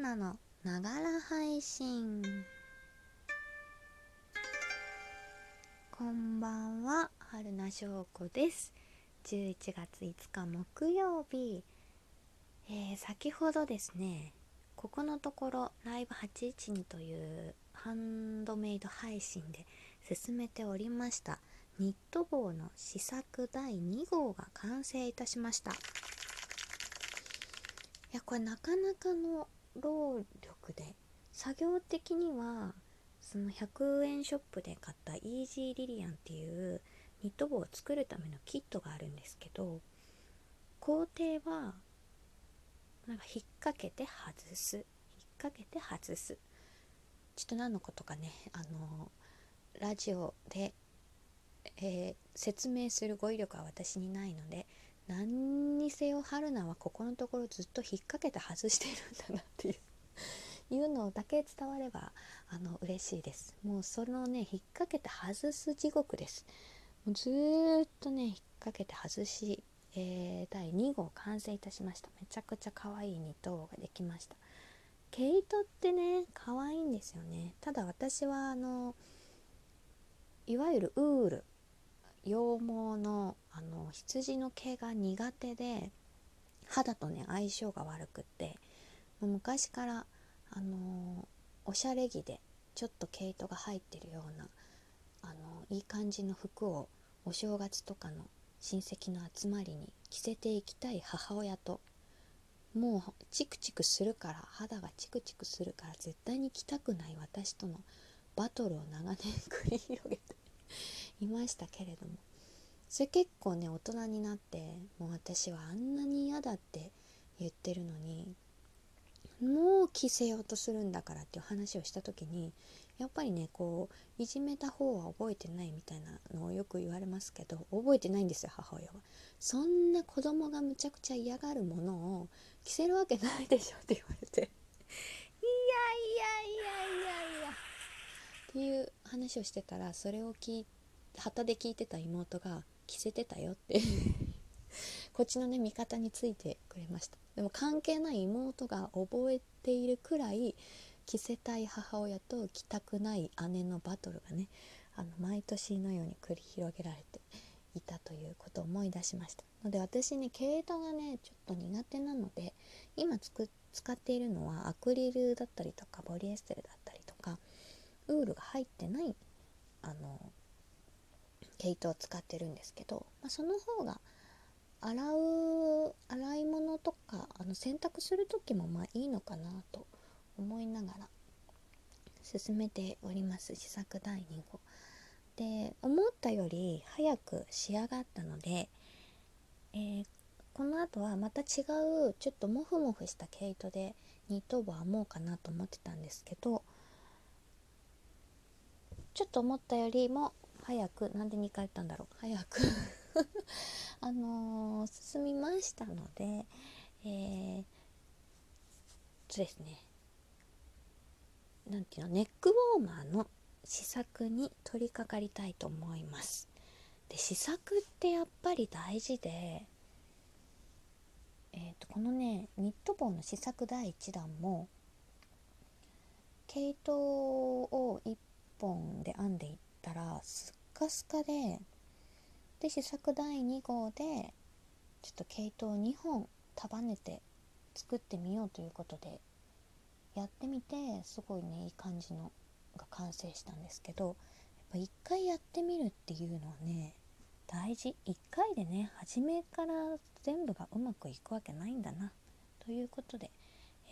ナの。ながら配信。こんばんは。春名翔子です。11月5日木曜日、えー、先ほどですねここのところライブ812というハンドメイド配信で進めておりましたニット帽の試作第2号が完成いたしました。いやこれなかなかの労力で作業的にはその100円ショップで買ったイージーリリアンっていうニット帽を作るためのキットがあるんですけど工程はなんか引っ掛けて外す。引っ掛けて外す。ちょっと何のことかねあのラジオで、えー、説明する語彙力は私にないので何にせよ春菜はここのところずっと引っ掛けて外しているんだなっていういうのだけ伝わればあの嬉しいです。もうそのね引っ掛けて外す地獄です。もうずっとね引っ掛けて外し、えー、第2号完成いたしました。めちゃくちゃ可愛いニット帽ができました。毛糸ってね可愛いんですよね。ただ私はあのいわゆるウール羊毛のあの羊の毛が苦手で肌とね相性が悪くって昔からあのおしゃれ着でちょっと毛糸が入ってるようなあのいい感じの服をお正月とかの親戚の集まりに着せていきたい母親ともうチクチクするから肌がチクチクするから絶対に着たくない私とのバトルを長年 繰り広げていましたけれどもそれ結構ね大人になってもう私はあんなに嫌だって言ってるのにもう着せようとするんだからっていう話をした時にやっぱりねこういじめた方は覚えてないみたいなのをよく言われますけど覚えてないんですよ母親は。そんな子供がむちゃくちゃ嫌がるものを着せるわけないでしょって言われていやいやいやいやいやっていう話をしてたらそれを聞い旗で聞いてた妹が着せてたよって。こっちのね味方についてくれました。でも関係ない妹が覚えているくらい着せたい母親と着たくない姉のバトルがねあの毎年のように繰り広げられていたということを思い出しました。ので私ね毛糸がねちょっと苦手なので今使っているのはアクリルだったりとかポリエステルだったりとかウールが入ってないあの毛糸を使ってるんですけど、まあ、その方が洗う洗い物とかあの洗濯する時もまあいいのかなと思いながら進めております試作第2号で思ったより早く仕上がったので、えー、この後はまた違うちょっとモフモフした毛糸でニット帽編もうかなと思ってたんですけどちょっと思ったよりも早くなんで2回言ったんだろう。早く。あのー、進みましたので、えー、そうですね。なんていうのネックウォーマーの試作に取り掛かりたいと思います。で試作ってやっぱり大事でえーと、このねニット帽の試作第1弾も毛糸を1本で編んでいったらすっかすかでで試作第2号でちょっと毛糸を2本束ねて作ってみようということでやってみてすごいねいい感じのが完成したんですけどやっぱ一回やってみるっていうのはね大事。一回でね初めから全部がうまくいくわけないんだなということで、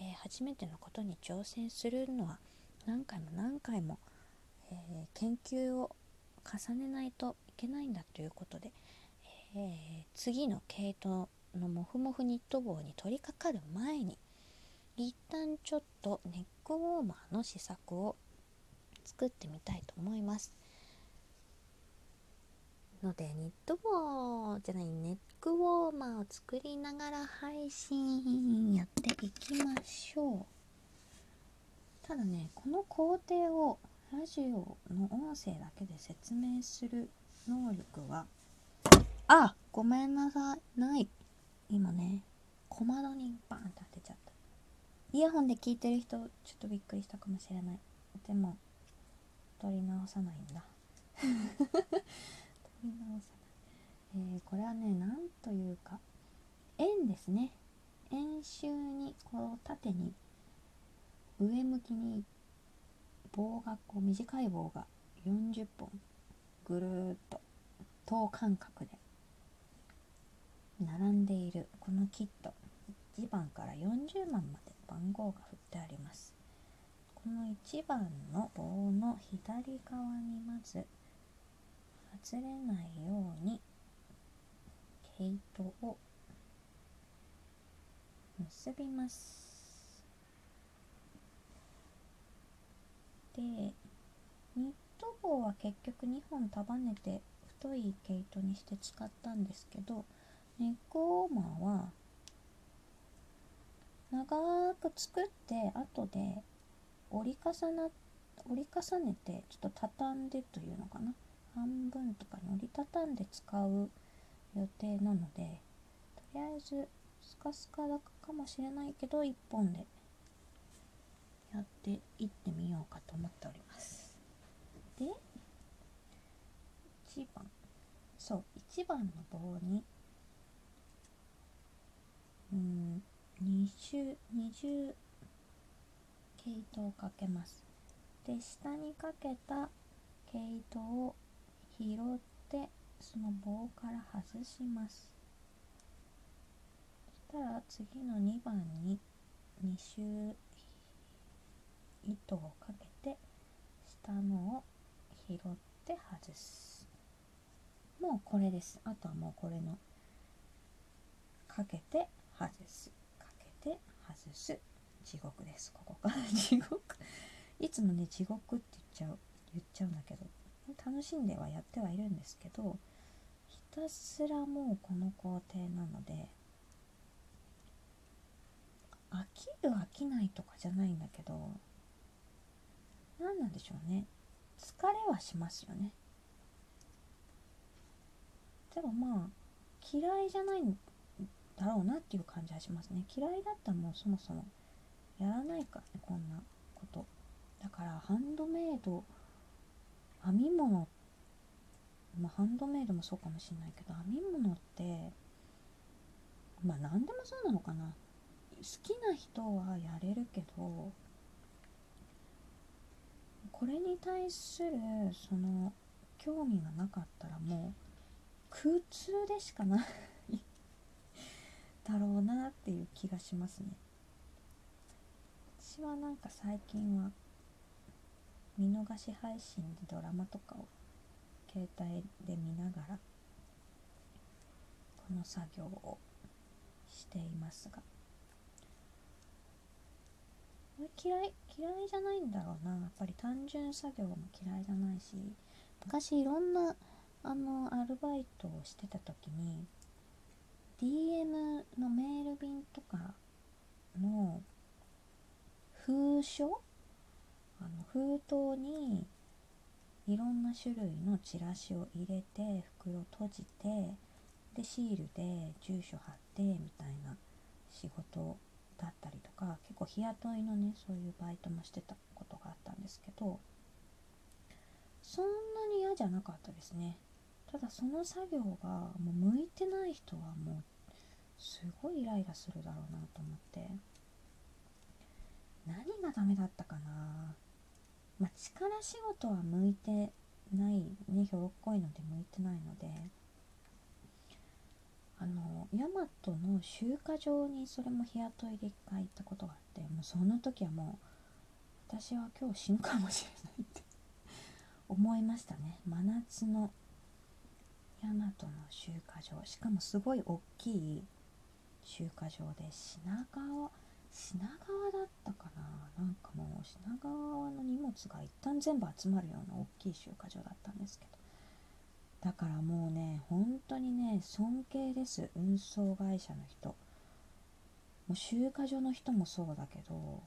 えー、初めてのことに挑戦するのは何回も何回も、えー、研究を重ねないといけないんだということで、えー、次の毛糸のモフモフニット帽に取り掛かる前に一旦ちょっとネックウォーマーの試作を作ってみたいと思います。のでニット帽じゃないネックウォーマーを作りながら配信やっていきましょう。ただねこの工程をラジオの音声だけで説明する能力はあごめんなさい。ない。今ね小窓にバーンって当てちゃった。イヤホンで聞いてる人ちょっとびっくりしたかもしれない。でも取り直さないんだ。取り直さない、えー、これはねなんというか円ですね。円周にこう縦に上向きに棒がこう短い棒が40本ぐるーっと等間隔で並んでいるこのキット1番から40番まで番号が振ってあります。この1番の棒の左側にまず外れないように毛糸を結びます。でニット棒は結局2本束ねて太い毛糸にして使ったんですけどネックウォーマーは長く作って後で折り重な折り重ねてちょっと畳んでというのかな？半分とかに折りたたんで使う予定なのでとりあえずスカスカだかもしれないけど1本でやっていってみようかと思っております。で1番。そう1番の棒にうん2周二重毛糸をかけます。で下にかけた毛糸を拾ってその棒から外します。そしたら次の2番に2周糸をかけて下のを拾って外すもうこれです。あとはもうこれのかけて外すかけて外す。地獄です。ここから地獄。いつもね地獄って言っちゃう。言っちゃうんだけど。楽しんではやってはいるんですけどひたすらもうこの工程なので飽きる飽きないとかじゃないんだけど何なんでしょうね。疲れはしますよね。でもまあ嫌いじゃないんだろうなっていう感じはしますね。嫌いだったらもうそもそもやらないからねこんなこと。だからハンドメイド編み物まあハンドメイドもそうかもしれないけど編み物ってまあ何でもそうなのかな。好きな人はやれるけどこれに対するその興味がなかったらもう苦痛でしかない だろうなっていう気がしますね。私はなんか最近は見逃し配信でドラマとかを携帯で見ながらこの作業をしていますが。嫌い嫌いじゃないんだろうな。やっぱり単純作業も嫌いじゃないし。昔いろんなあのアルバイトをしてた時に DM のメール便とかの封書？あの封筒にいろんな種類のチラシを入れて袋閉じてでシールで住所貼ってみたいな仕事だったりとか結構日雇いのねそういうバイトもしてたことがあったんですけどそんなに嫌じゃなかったですね。ただその作業がもう向いてない人はもうすごいイライラするだろうなと思って。何がダメだったかな。まあ力仕事は向いてないねひょろっこいので向いてないので。あの大和の集荷場にそれも日雇いで一回行ったことがあってもうその時はもう私は今日死ぬかもしれないって 思いましたね。真夏の大和の集荷場。しかもすごい大きい集荷場で品川品川だったかな。なんかもう品川の荷物が一旦全部集まるような大きい集荷場だったんですけど。だからもうね本当にね尊敬です。運送会社の人。もう集荷所の人もそうだけど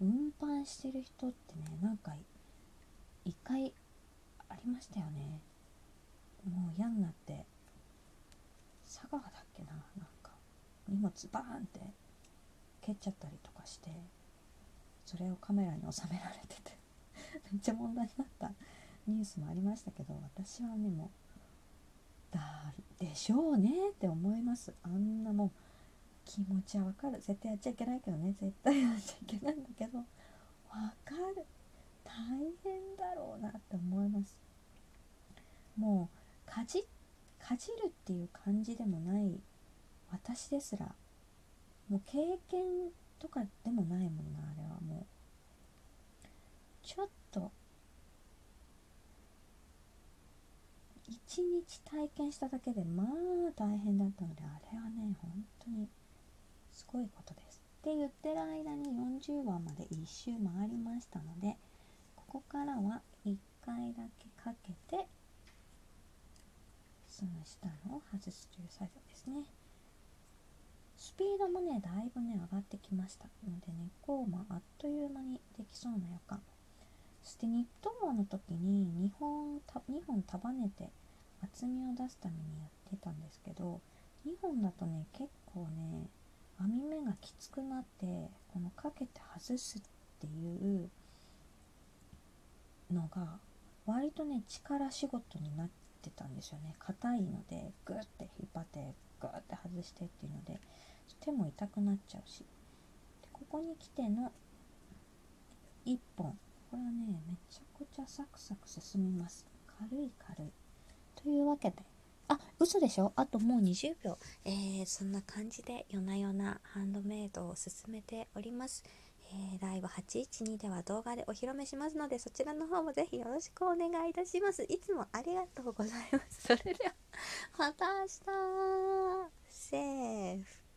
運搬してる人ってねなんか一回ありましたよね。もう嫌になって佐川だっけななんか。荷物バーンって蹴っちゃったりとかかしてそれをカメラに収められててめっちゃ問題になった。ニュースもありましたけど私はねもうだでしょうねって思います。あんなもう気持ちはわかる。絶対やっちゃいけないけどね。絶対やっちゃいけないんだけどわかる。大変だろうなって思います。もうかじかじるっていう感じでもない私ですら。もう経験とかでもないもんなあれはもう。ちょっと一日体験しただけでまあ大変だったのであれはね本当にすごいことです。って言ってる間に40話まで1周回りましたのでここからは1回だけかけてその下のを外すという作業ですね。スピードもねだいぶね上がってきましたのでねこうもあっという間にできそうな予感そしてニット帽の時に2本 ,2 本束ねて厚みを出すためにやってたんですけど2本だとね結構ね編み目がきつくなってこのかけて外すっていうのが割とね力仕事になってたんですよね。硬いのでグッて引っ張ってグッて外してっていうので手も痛くなっちゃうし。でここに来ての1本。これはねめちゃくちゃサクサク進みます。軽い軽い。というわけで。あ嘘でしょ？あともう20秒。えー、そんな感じで夜な夜なハンドメイドを進めております。えー、ライブ812では動画でお披露目しますのでそちらの方もぜひよろしくお願いいたします。いつもありがとうございます。それではまた明日。セーフ。